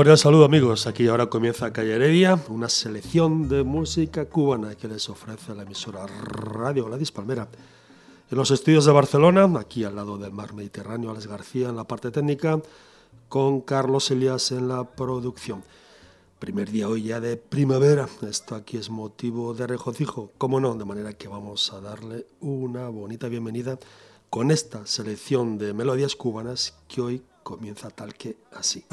Cordial saludo amigos, aquí ahora comienza Calle Heredia, una selección de música cubana que les ofrece la emisora Radio Gladys Palmera. En los estudios de Barcelona, aquí al lado del mar Mediterráneo, Alex García en la parte técnica, con Carlos Elias en la producción. Primer día hoy ya de primavera, esto aquí es motivo de regocijo, cómo no, de manera que vamos a darle una bonita bienvenida con esta selección de melodías cubanas que hoy comienza tal que así.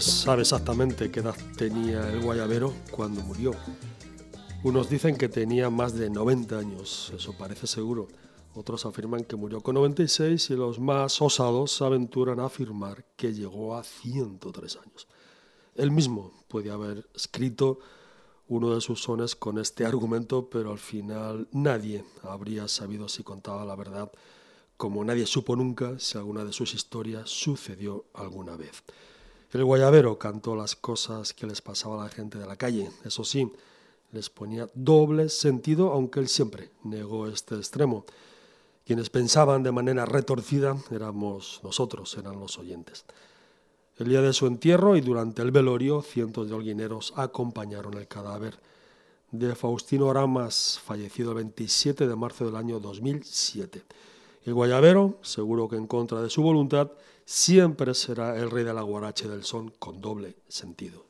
Sabe exactamente qué edad tenía el guayabero cuando murió. Unos dicen que tenía más de 90 años, eso parece seguro. Otros afirman que murió con 96 y los más osados se aventuran a afirmar que llegó a 103 años. Él mismo podía haber escrito uno de sus sones con este argumento, pero al final nadie habría sabido si contaba la verdad, como nadie supo nunca si alguna de sus historias sucedió alguna vez. El guayabero cantó las cosas que les pasaba a la gente de la calle. Eso sí, les ponía doble sentido, aunque él siempre negó este extremo. Quienes pensaban de manera retorcida éramos nosotros, eran los oyentes. El día de su entierro y durante el velorio, cientos de holguineros acompañaron el cadáver de Faustino Ramas, fallecido el 27 de marzo del año 2007. El guayabero, seguro que en contra de su voluntad, siempre será el rey de la guarache del son con doble sentido.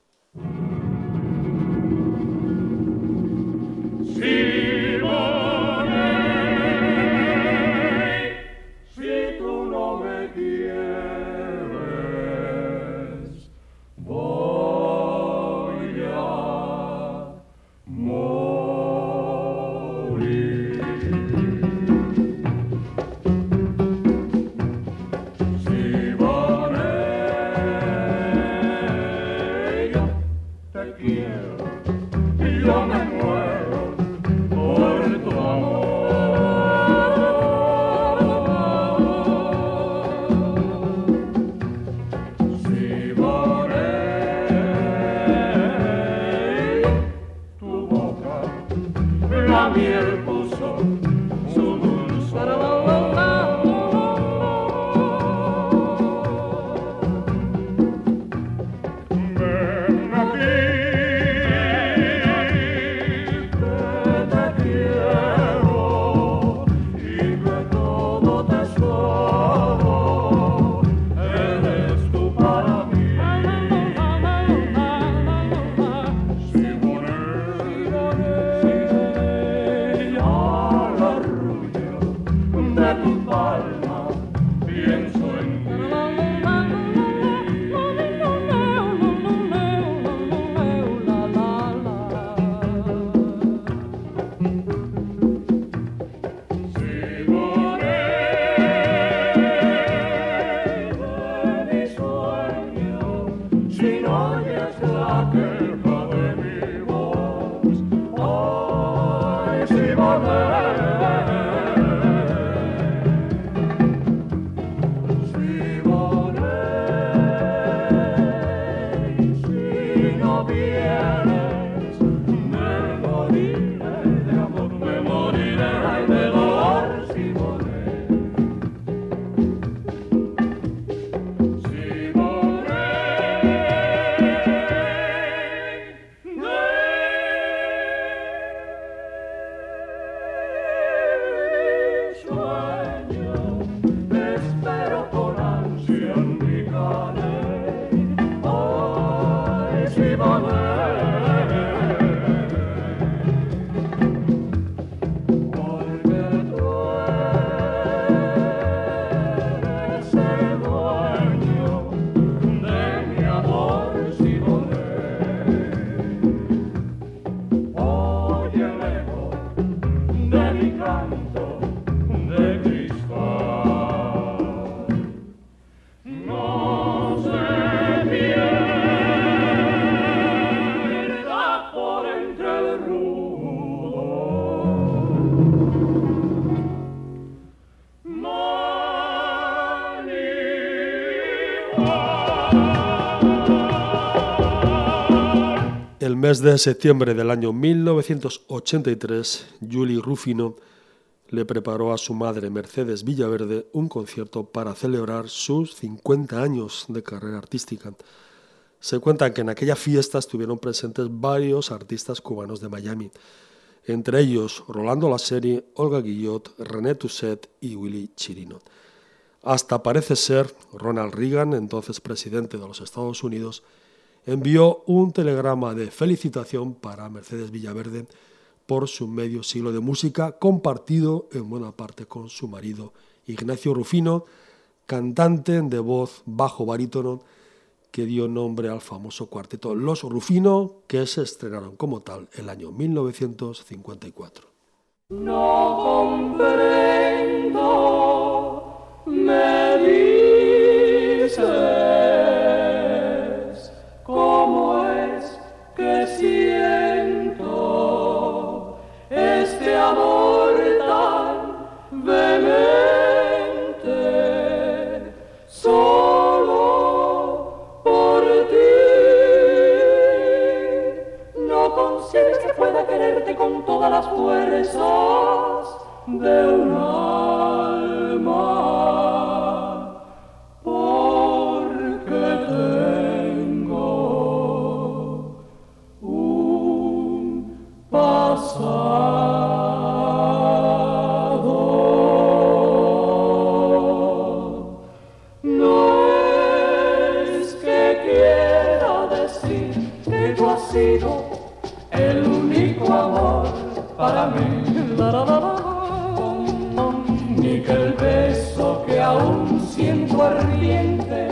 si no. Mes de septiembre del año 1983, Julie Rufino le preparó a su madre Mercedes Villaverde un concierto para celebrar sus 50 años de carrera artística. Se cuenta que en aquella fiesta estuvieron presentes varios artistas cubanos de Miami, entre ellos Rolando La Serie, Olga Guillot, René Tusset y Willy Chirino. Hasta parece ser Ronald Reagan, entonces presidente de los Estados Unidos, envió un telegrama de felicitación para Mercedes Villaverde por su medio siglo de música, compartido en buena parte con su marido Ignacio Rufino, cantante de voz bajo barítono, que dio nombre al famoso cuarteto Los Rufino, que se estrenaron como tal el año 1954. No comprendo, me todas las fuerzas de un siento ardiente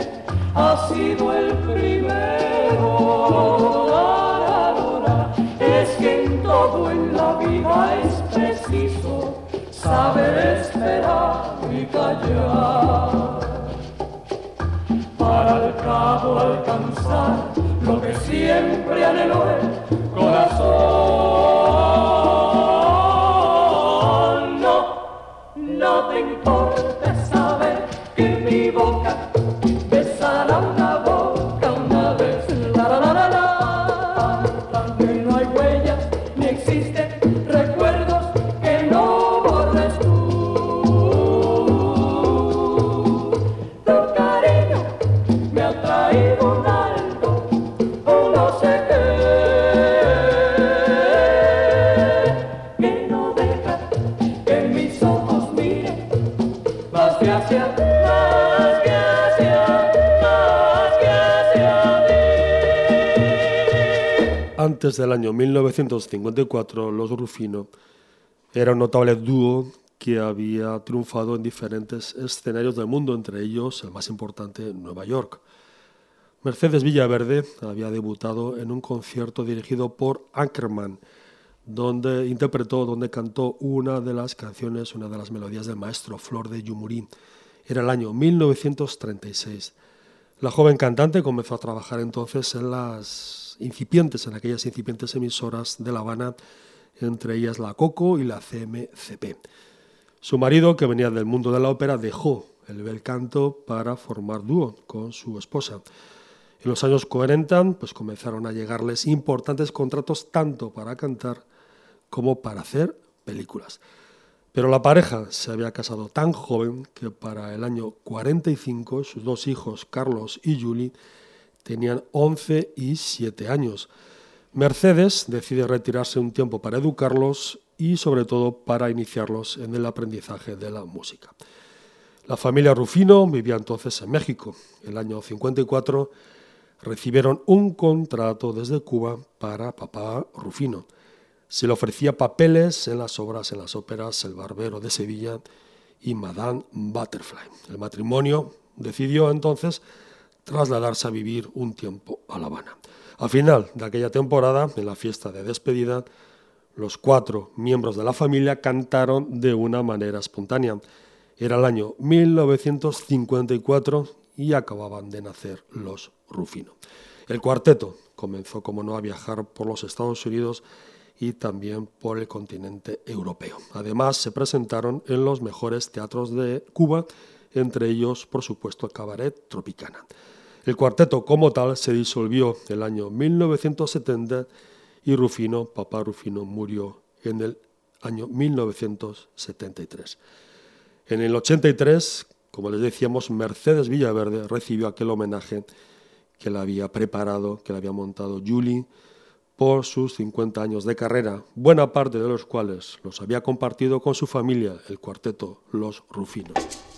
ha sido el primero. Es que en todo en la vida es preciso saber esperar y callar. Para al cabo alcanzar lo que siempre anheló corazón. No, no te importa Antes del año 1954, los Rufino era un notable dúo que había triunfado en diferentes escenarios del mundo, entre ellos el más importante, Nueva York. Mercedes Villaverde había debutado en un concierto dirigido por Ackerman, donde interpretó, donde cantó una de las canciones, una de las melodías del maestro Flor de Yumurí. Era el año 1936. La joven cantante comenzó a trabajar entonces en las incipientes, en aquellas incipientes emisoras de La Habana, entre ellas la Coco y la CMCP. Su marido, que venía del mundo de la ópera, dejó el bel canto para formar dúo con su esposa. En los años 40 pues comenzaron a llegarles importantes contratos tanto para cantar como para hacer películas. Pero la pareja se había casado tan joven que para el año 45 sus dos hijos, Carlos y Julie, tenían 11 y 7 años. Mercedes decide retirarse un tiempo para educarlos y sobre todo para iniciarlos en el aprendizaje de la música. La familia Rufino vivía entonces en México. El año 54 recibieron un contrato desde Cuba para papá Rufino. Se le ofrecía papeles en las obras, en las óperas El Barbero de Sevilla y Madame Butterfly. El matrimonio decidió entonces trasladarse a vivir un tiempo a La Habana. Al final de aquella temporada, en la fiesta de despedida, los cuatro miembros de la familia cantaron de una manera espontánea. Era el año 1954 y acababan de nacer los Rufino. El cuarteto comenzó, como no, a viajar por los Estados Unidos y también por el continente europeo. Además, se presentaron en los mejores teatros de Cuba, entre ellos, por supuesto, Cabaret Tropicana. El cuarteto como tal se disolvió el año 1970 y Rufino, papá Rufino, murió en el año 1973. En el 83, como les decíamos, Mercedes Villaverde recibió aquel homenaje que le había preparado, que le había montado Julie por sus 50 años de carrera, buena parte de los cuales los había compartido con su familia, el cuarteto Los Rufinos.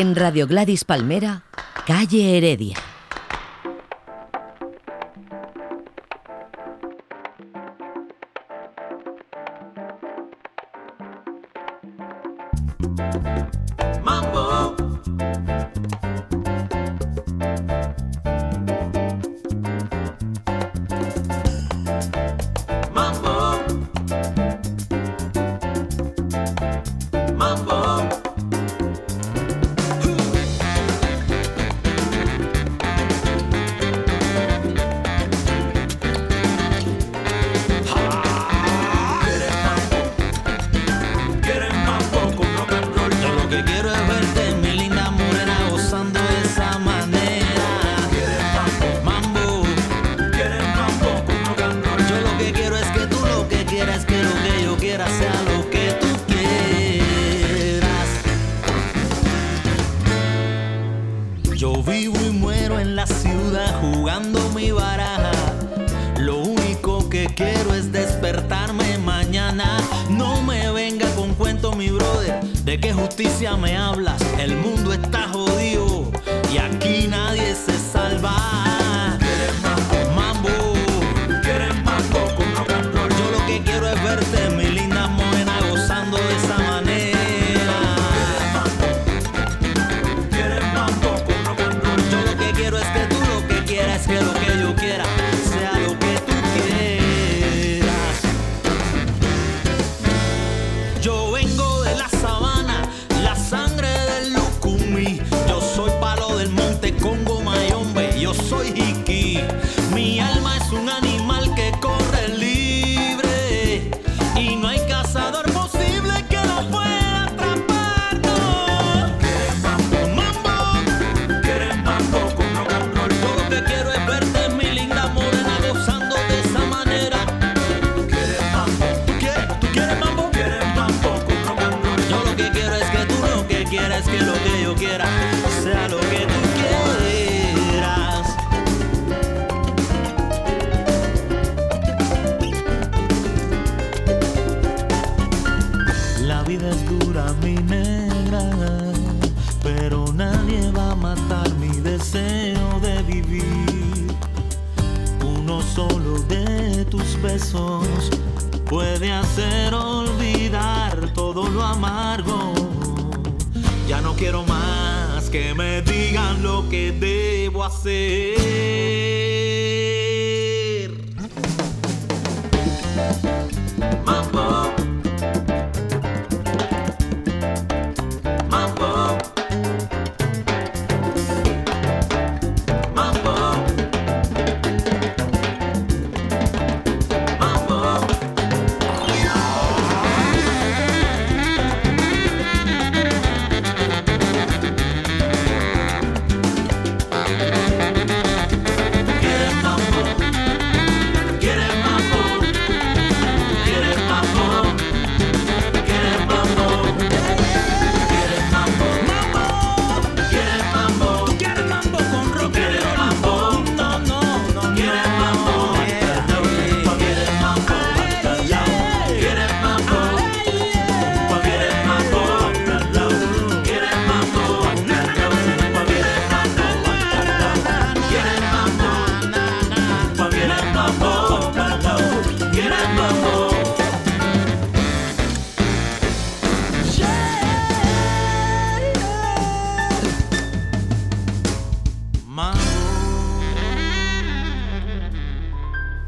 En Radio Gladys Palmera, calle Heredia.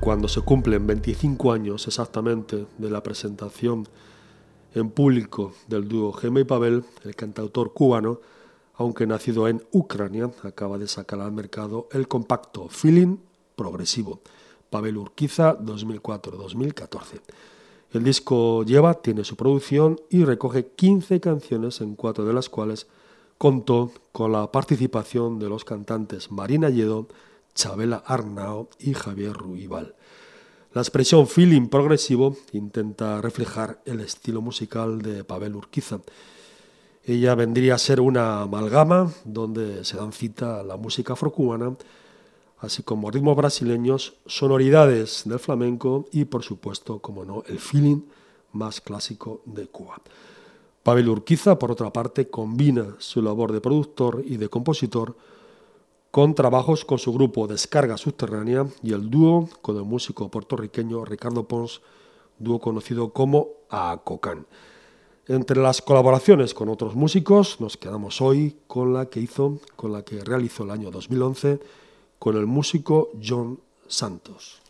Cuando se cumplen 25 años exactamente de la presentación en público del dúo Gema y Pavel, el cantautor cubano, aunque nacido en Ucrania, acaba de sacar al mercado el compacto Feeling Progresivo. Pavel Urquiza 2004-2014. El disco lleva, tiene su producción y recoge 15 canciones, en cuatro de las cuales contó con la participación de los cantantes Marina Lledo, Chabela Arnao y Javier Ruibal. La expresión feeling progresivo intenta reflejar el estilo musical de Pavel Urquiza. Ella vendría a ser una amalgama donde se dan cita la música afrocubana, así como ritmos brasileños, sonoridades del flamenco y, por supuesto, como no, el feeling más clásico de Cuba. Pavel Urquiza, por otra parte, combina su labor de productor y de compositor con trabajos con su grupo Descarga Subterránea y el dúo con el músico puertorriqueño Ricardo Pons, dúo conocido como Acocan. Entre las colaboraciones con otros músicos nos quedamos hoy con la que hizo, con la que realizó el año 2011 con el músico John Santos.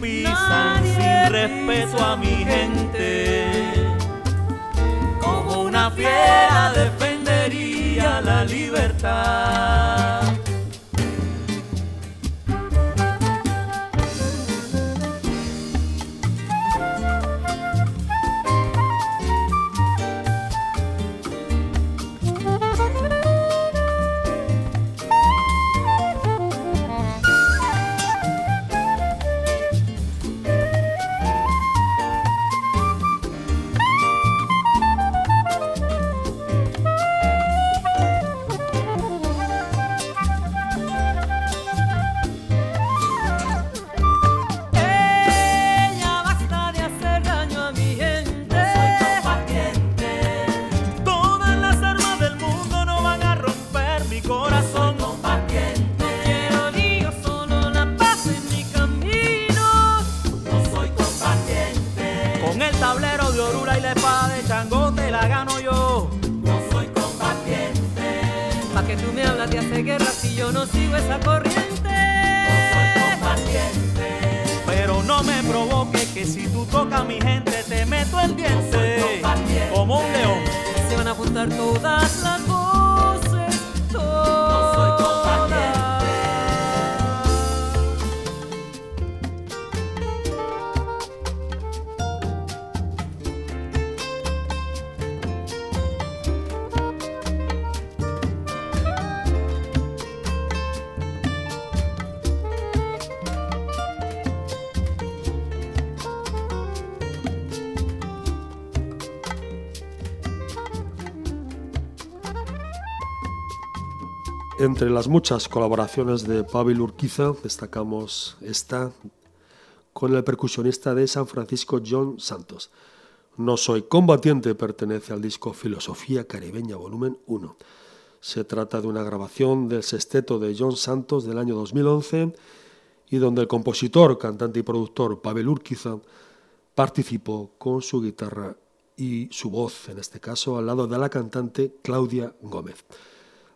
Pisan sin respeto a mi gente, como una fiera defendería la libertad. Entre las muchas colaboraciones de Pavel Urquiza destacamos esta con el percusionista de San Francisco John Santos. No soy combatiente pertenece al disco Filosofía Caribeña Volumen 1. Se trata de una grabación del sexteto de John Santos del año 2011 y donde el compositor, cantante y productor Pavel Urquiza participó con su guitarra y su voz, en este caso al lado de la cantante Claudia Gómez.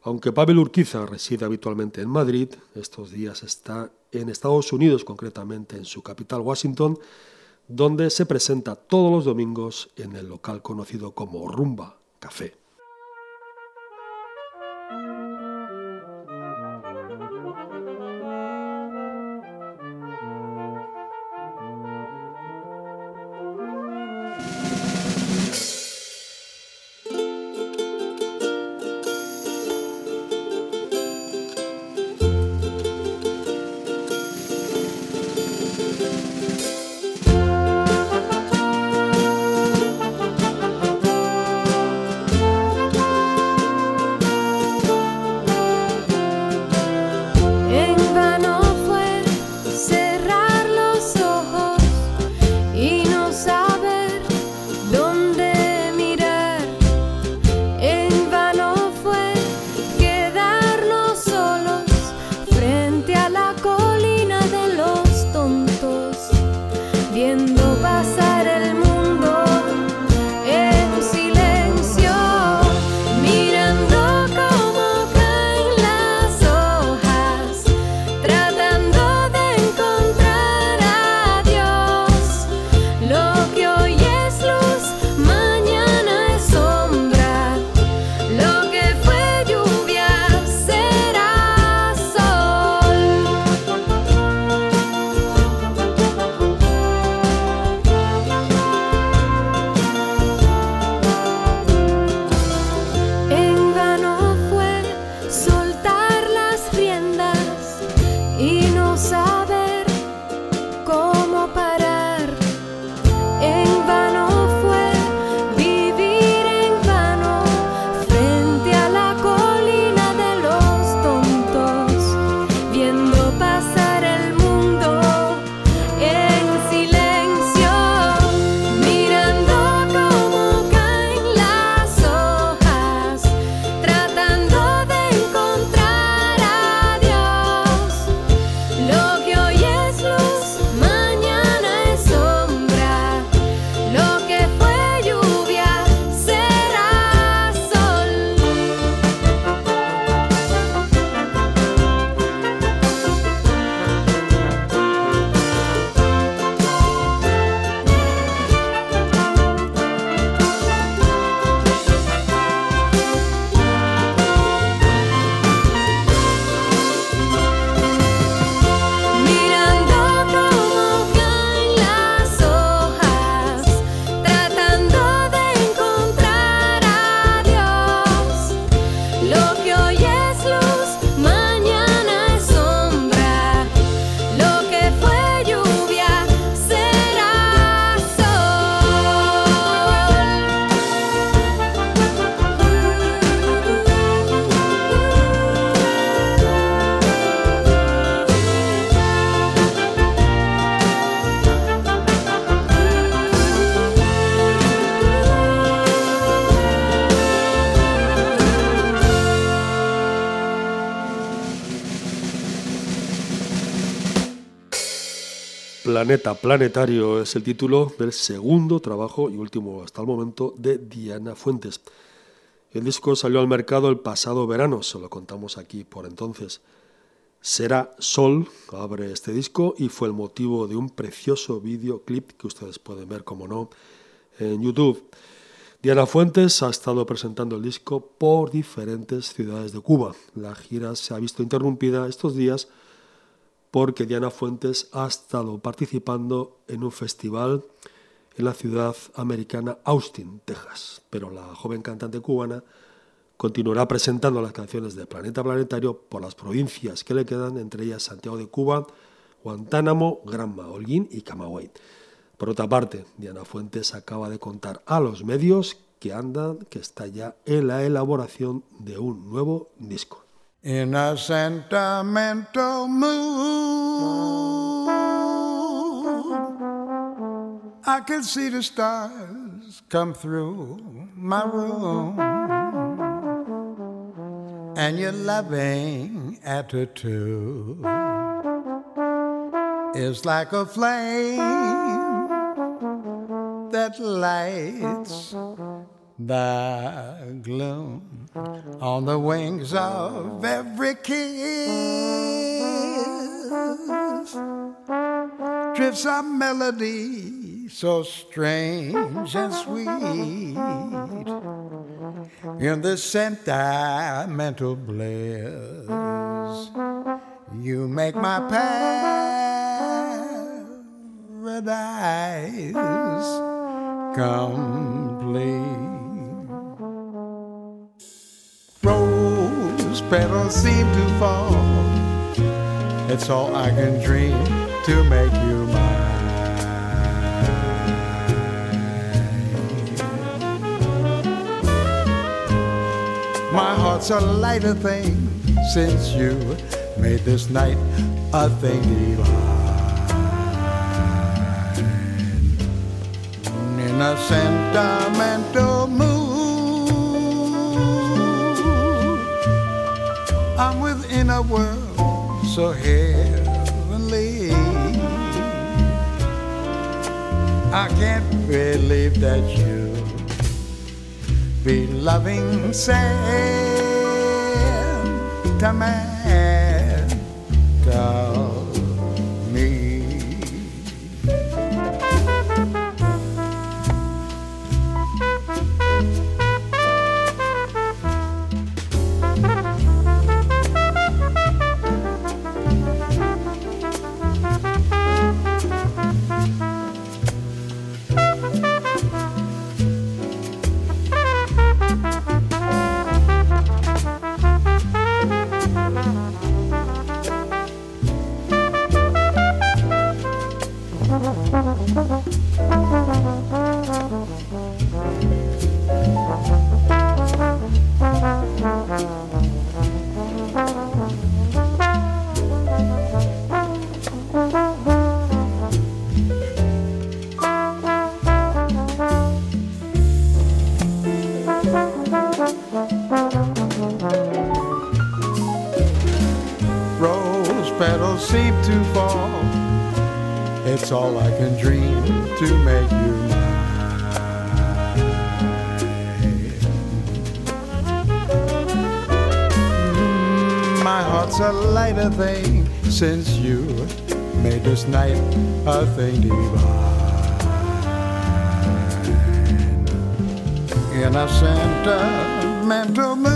Aunque Pavel Urquiza reside habitualmente en Madrid, estos días está en Estados Unidos, concretamente en su capital Washington, donde se presenta todos los domingos en el local conocido como Rumba Café. Planeta Planetario es el título del segundo trabajo y último hasta el momento de Diana Fuentes. El disco salió al mercado el pasado verano, se lo contamos aquí por entonces. Será Sol, abre este disco y fue el motivo de un precioso videoclip que ustedes pueden ver, como no, en YouTube. Diana Fuentes ha estado presentando el disco por diferentes ciudades de Cuba. La gira se ha visto interrumpida estos días porque Diana Fuentes ha estado participando en un festival en la ciudad americana Austin, Texas. Pero la joven cantante cubana continuará presentando las canciones de Planeta Planetario por las provincias que le quedan, entre ellas Santiago de Cuba, Guantánamo, Granma, Holguín y Camagüey. Por otra parte, Diana Fuentes acaba de contar a los medios que andan, que está ya en la elaboración de un nuevo disco. In a sentimental mood, I can see the stars come through my room, and your loving attitude is like a flame that lights the gloom on the wings of every kiss drifts a melody so strange and sweet. In this sentimental bliss you make my paradise complete rose petals seem to fall. It's all I can dream to make you mine. My heart's a lighter thing since you made this night a thing divine. In a sentimental mood. I'm within a world so heavenly. I can't believe that you be loving sentimental night a thing divine. In a sentimental mood,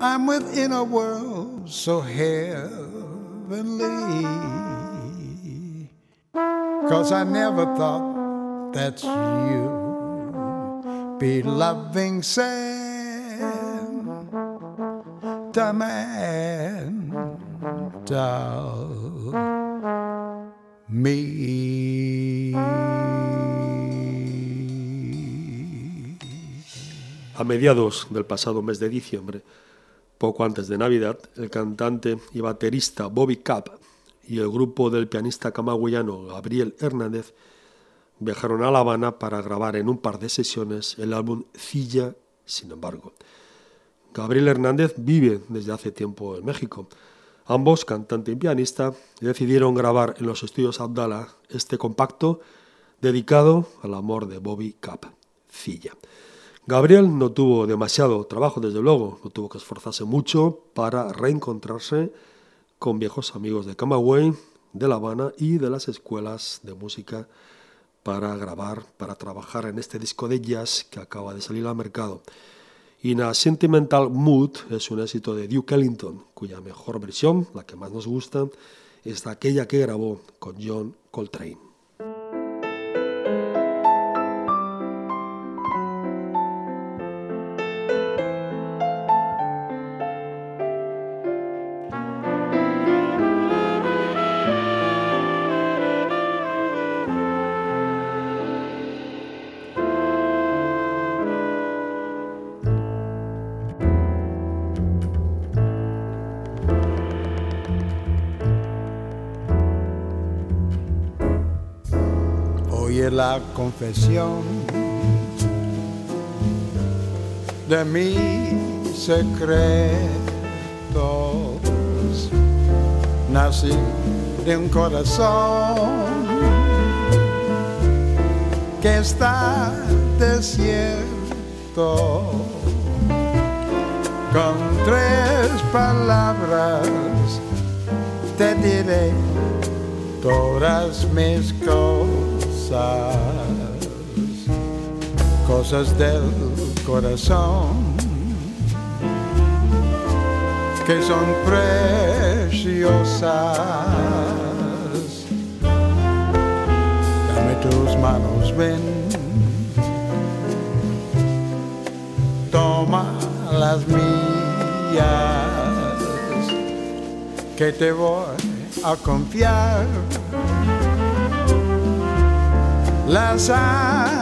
I'm within a world so heavenly. Cause I never thought that you be loving A mediados del pasado mes de diciembre, poco antes de Navidad, el cantante y baterista Bobby Capp y el grupo del pianista camagüeyano Gabriel Hernández viajaron a La Habana para grabar en un par de sesiones el álbum Cilla, sin embargo. Gabriel Hernández vive desde hace tiempo en México. Ambos, cantante y pianista, decidieron grabar en los estudios Abdala este compacto dedicado al amor de Bobby Capp, Cilla. Gabriel no tuvo demasiado trabajo, desde luego, no tuvo que esforzarse mucho para reencontrarse con viejos amigos de Camagüey, de La Habana y de las escuelas de música para grabar, para trabajar en este disco de jazz que acaba de salir al mercado. In a Sentimental Mood es un éxito de Duke Ellington, cuya mejor versión, la que más nos gusta, es aquella que grabó con John Coltrane. De mis secretos. Nací de un corazón que está desierto. Con tres palabras te diré todas mis cosas, cosas del corazón que son preciosas. Dame tus manos, ven, toma las mías, que te voy a confiar las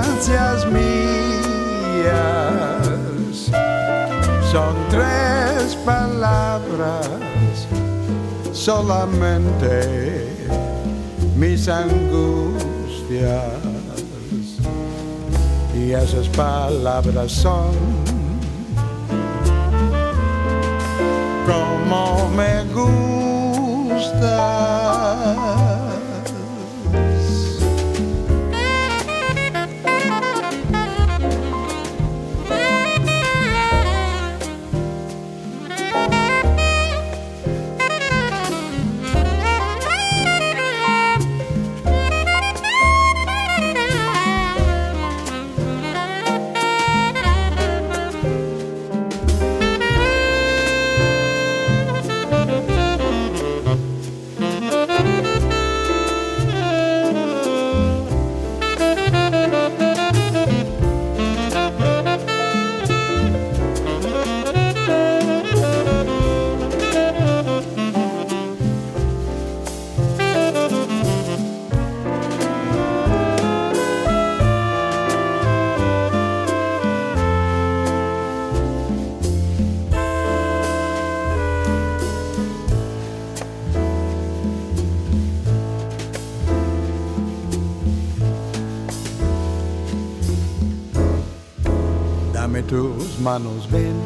ansias mías son tres palabras solamente mis angustias y esas palabras son como me gustas. Manos, ven.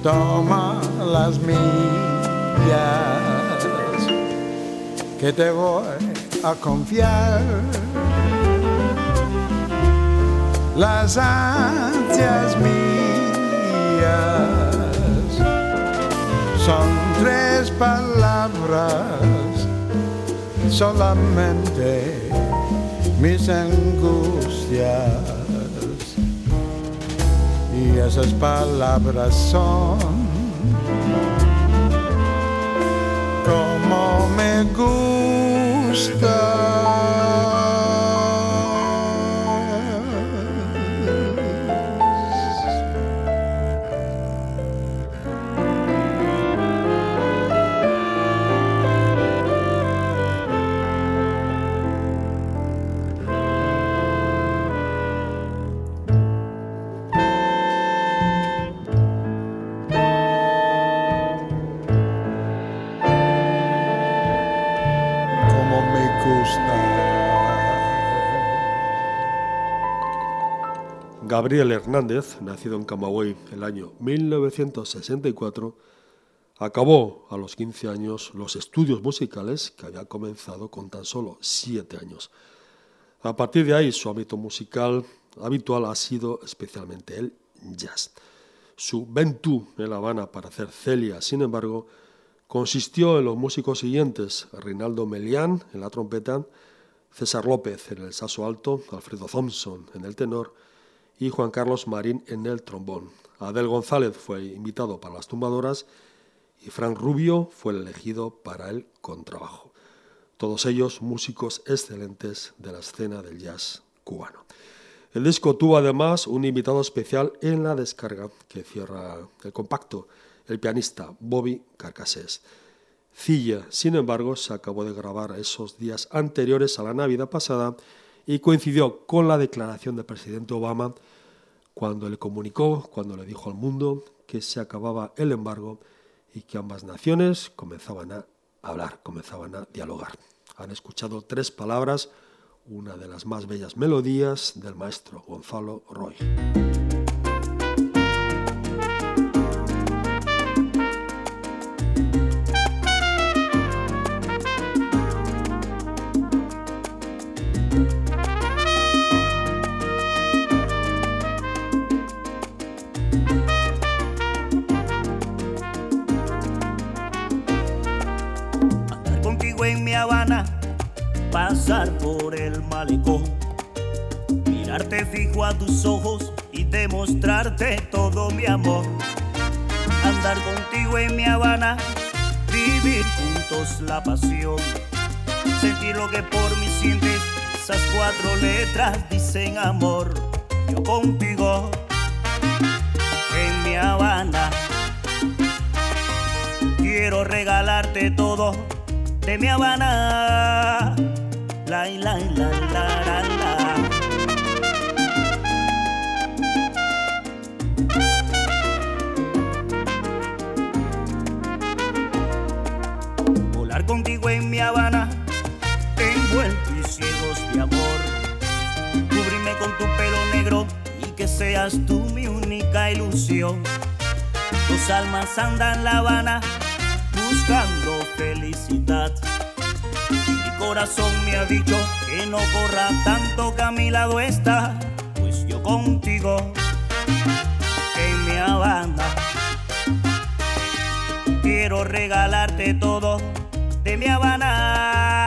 Toma las mías, que te voy a confiar. Las ansias mías son tres palabras solamente mis angustias y esas palabras son como me gusta. Gabriel Hernández, nacido en Camagüey el año 1964, acabó a los 15 años los estudios musicales que había comenzado con tan solo 7 años. A partir de ahí, su ámbito musical habitual ha sido especialmente el jazz. Su Ventú en La Habana para hacer Celia, sin embargo, consistió en los músicos siguientes: Reinaldo Melián en la trompeta, César López en el saxo alto, Alfredo Thompson en el tenor y Juan Carlos Marín en el trombón. Adel González fue invitado para las tumbadoras y Frank Rubio fue el elegido para el contrabajo. Todos ellos músicos excelentes de la escena del jazz cubano. El disco tuvo además un invitado especial en la descarga que cierra el compacto, el pianista Bobby Carcassés. Cilla, sin embargo, se acabó de grabar esos días anteriores a la Navidad pasada y coincidió con la declaración del presidente Obama cuando le comunicó, cuando le dijo al mundo que se acababa el embargo y que ambas naciones comenzaban a hablar, comenzaban a dialogar. Han escuchado tres palabras, una de las más bellas melodías del maestro Gonzalo Roy. Y demostrarte todo mi amor. Andar contigo en mi Habana, vivir juntos la pasión, sentir lo que por mí sientes, esas cuatro letras dicen amor. Yo contigo en mi Habana. Quiero regalarte todo de mi Habana. La, la, la, la, la, Habana, envuelto y ciegos de amor. Cubrirme con tu pelo negro y que seas tú mi única ilusión. Dos almas andan La Habana buscando felicidad. Mi corazón me ha dicho que no corra tanto que a mi lado está, pues yo contigo en mi Habana. Quiero regalarte todo de mi Habana.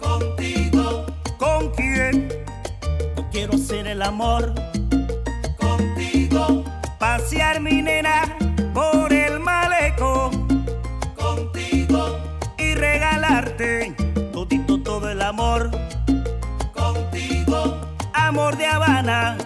Contigo. ¿Con quién? No quiero ser el amor. Contigo. Pasear mi nena por el maleco. Contigo. Y regalarte todito todo el amor. Contigo. Amor de Habana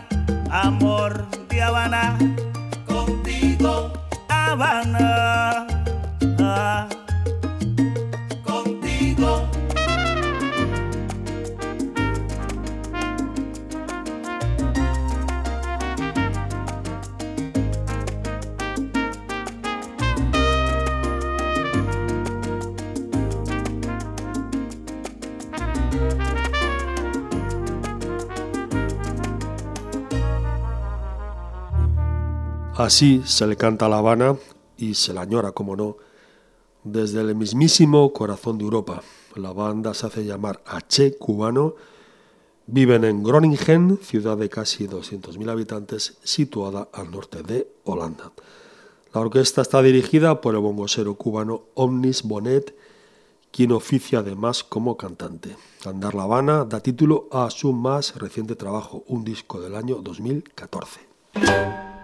Así se le canta a La Habana y se la añora, como no, desde el mismísimo corazón de Europa. La banda se hace llamar H cubano. Viven en Groningen, ciudad de casi 200.000 habitantes, situada al norte de Holanda. La orquesta está dirigida por el bongosero cubano Omnis Bonet, quien oficia además como cantante. Andar La Habana da título a su más reciente trabajo, un disco del año 2014.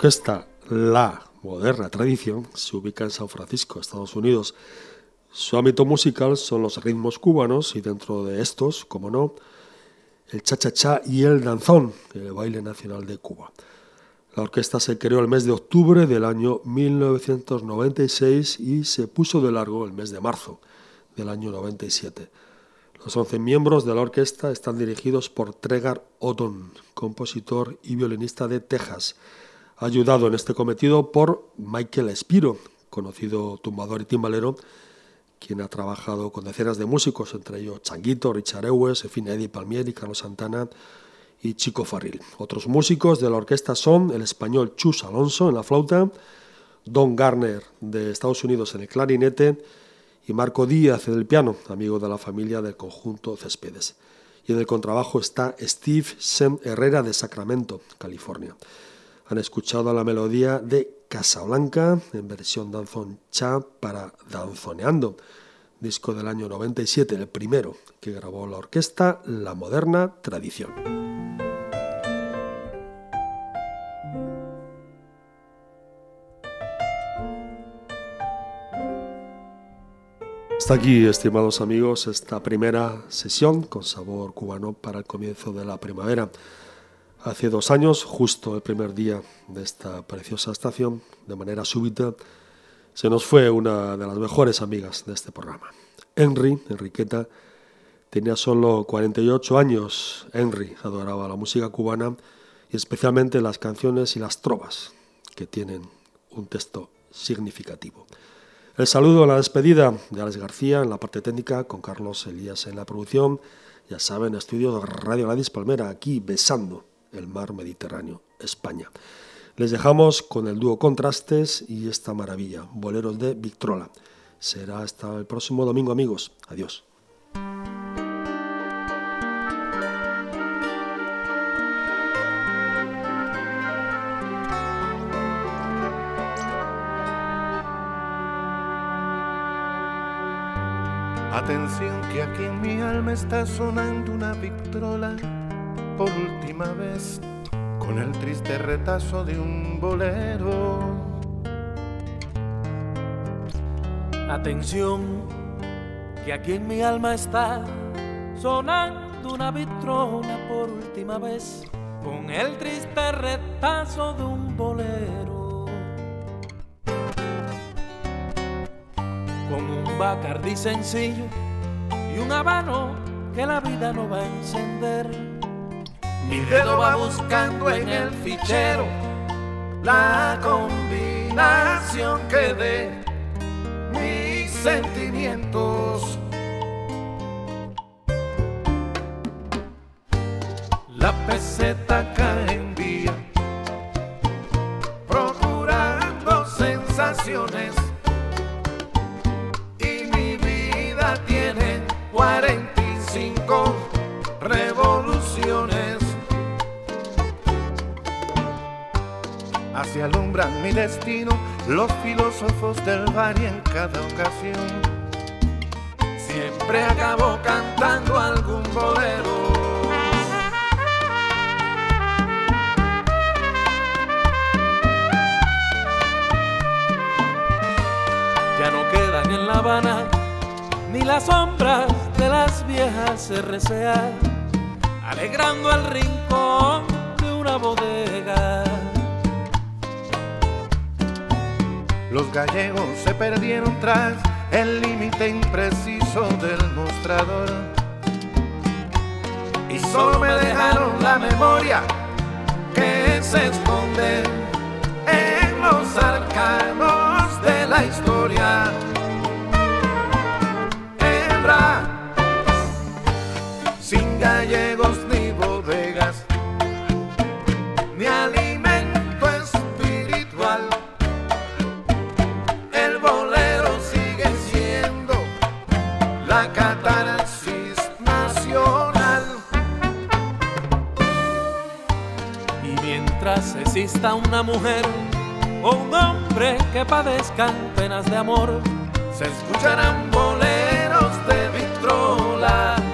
Orquesta La Moderna Tradición se ubica en San Francisco, Estados Unidos. Su ámbito musical son los ritmos cubanos y dentro de estos, como no, el cha-cha-cha y el danzón, el baile nacional de Cuba. La orquesta se creó el mes de octubre del año 1996 y se puso de largo el mes de marzo del año 97. Los 11 miembros de la orquesta están dirigidos por Tregar Otton, compositor y violinista de Texas, ayudado en este cometido por Michael Espiro, conocido tumbador y timbalero, quien ha trabajado con decenas de músicos, entre ellos Changuito, Richard Ewes, en fin, Eddie Palmieri, Carlos Santana y Chico Farril. Otros músicos de la orquesta son el español Chus Alonso en la flauta, Don Garner de Estados Unidos en el clarinete y Marco Díaz en el piano, amigo de la familia del conjunto Céspedes. Y en el contrabajo está Steve Sem Herrera de Sacramento, California. Han escuchado la melodía de Casablanca en versión danzón cha para Danzoneando, disco del año 97, el primero que grabó la orquesta La Moderna Tradición. Hasta aquí, estimados amigos, esta primera sesión con sabor cubano para el comienzo de la primavera. Hace dos años, justo el primer día de esta preciosa estación, de manera súbita, se nos fue una de las mejores amigas de este programa. Henry, Enriqueta, tenía solo 48 años. Henry adoraba la música cubana y especialmente las canciones y las trovas, que tienen un texto significativo. El saludo a la despedida de Alex García en la parte técnica, con Carlos Elías en la producción. Ya saben, estudio de Radio Gladys Palmera, aquí besando el mar Mediterráneo, España. Les dejamos con el dúo Contrastes y esta maravilla, Boleros de Victrola. Será hasta el próximo domingo, amigos. Adiós. Atención que aquí en mi alma está sonando una victrola por última vez con el triste retazo de un bolero. Atención, que aquí en mi alma está sonando una vitrona por última vez con el triste retazo de un bolero. Con un bacardí sencillo y un habano que la vida no va a encender. Mi dedo va buscando en el fichero la combinación que dé mis sentimientos. La peseta cae en vía, procurando sensaciones. Así alumbran mi destino los filósofos del bar y en cada ocasión. Siempre acabo cantando algún bolero. Ya no quedan en La Habana ni las sombras de las viejas RCA, alegrando el rincón de una bodega. Los gallegos se perdieron tras el límite impreciso del mostrador. y solo me dejaron la memoria que se esconde en los arcanos de la historia. Exista una mujer o un hombre que padezcan penas de amor, se escucharán boleros de vitrola.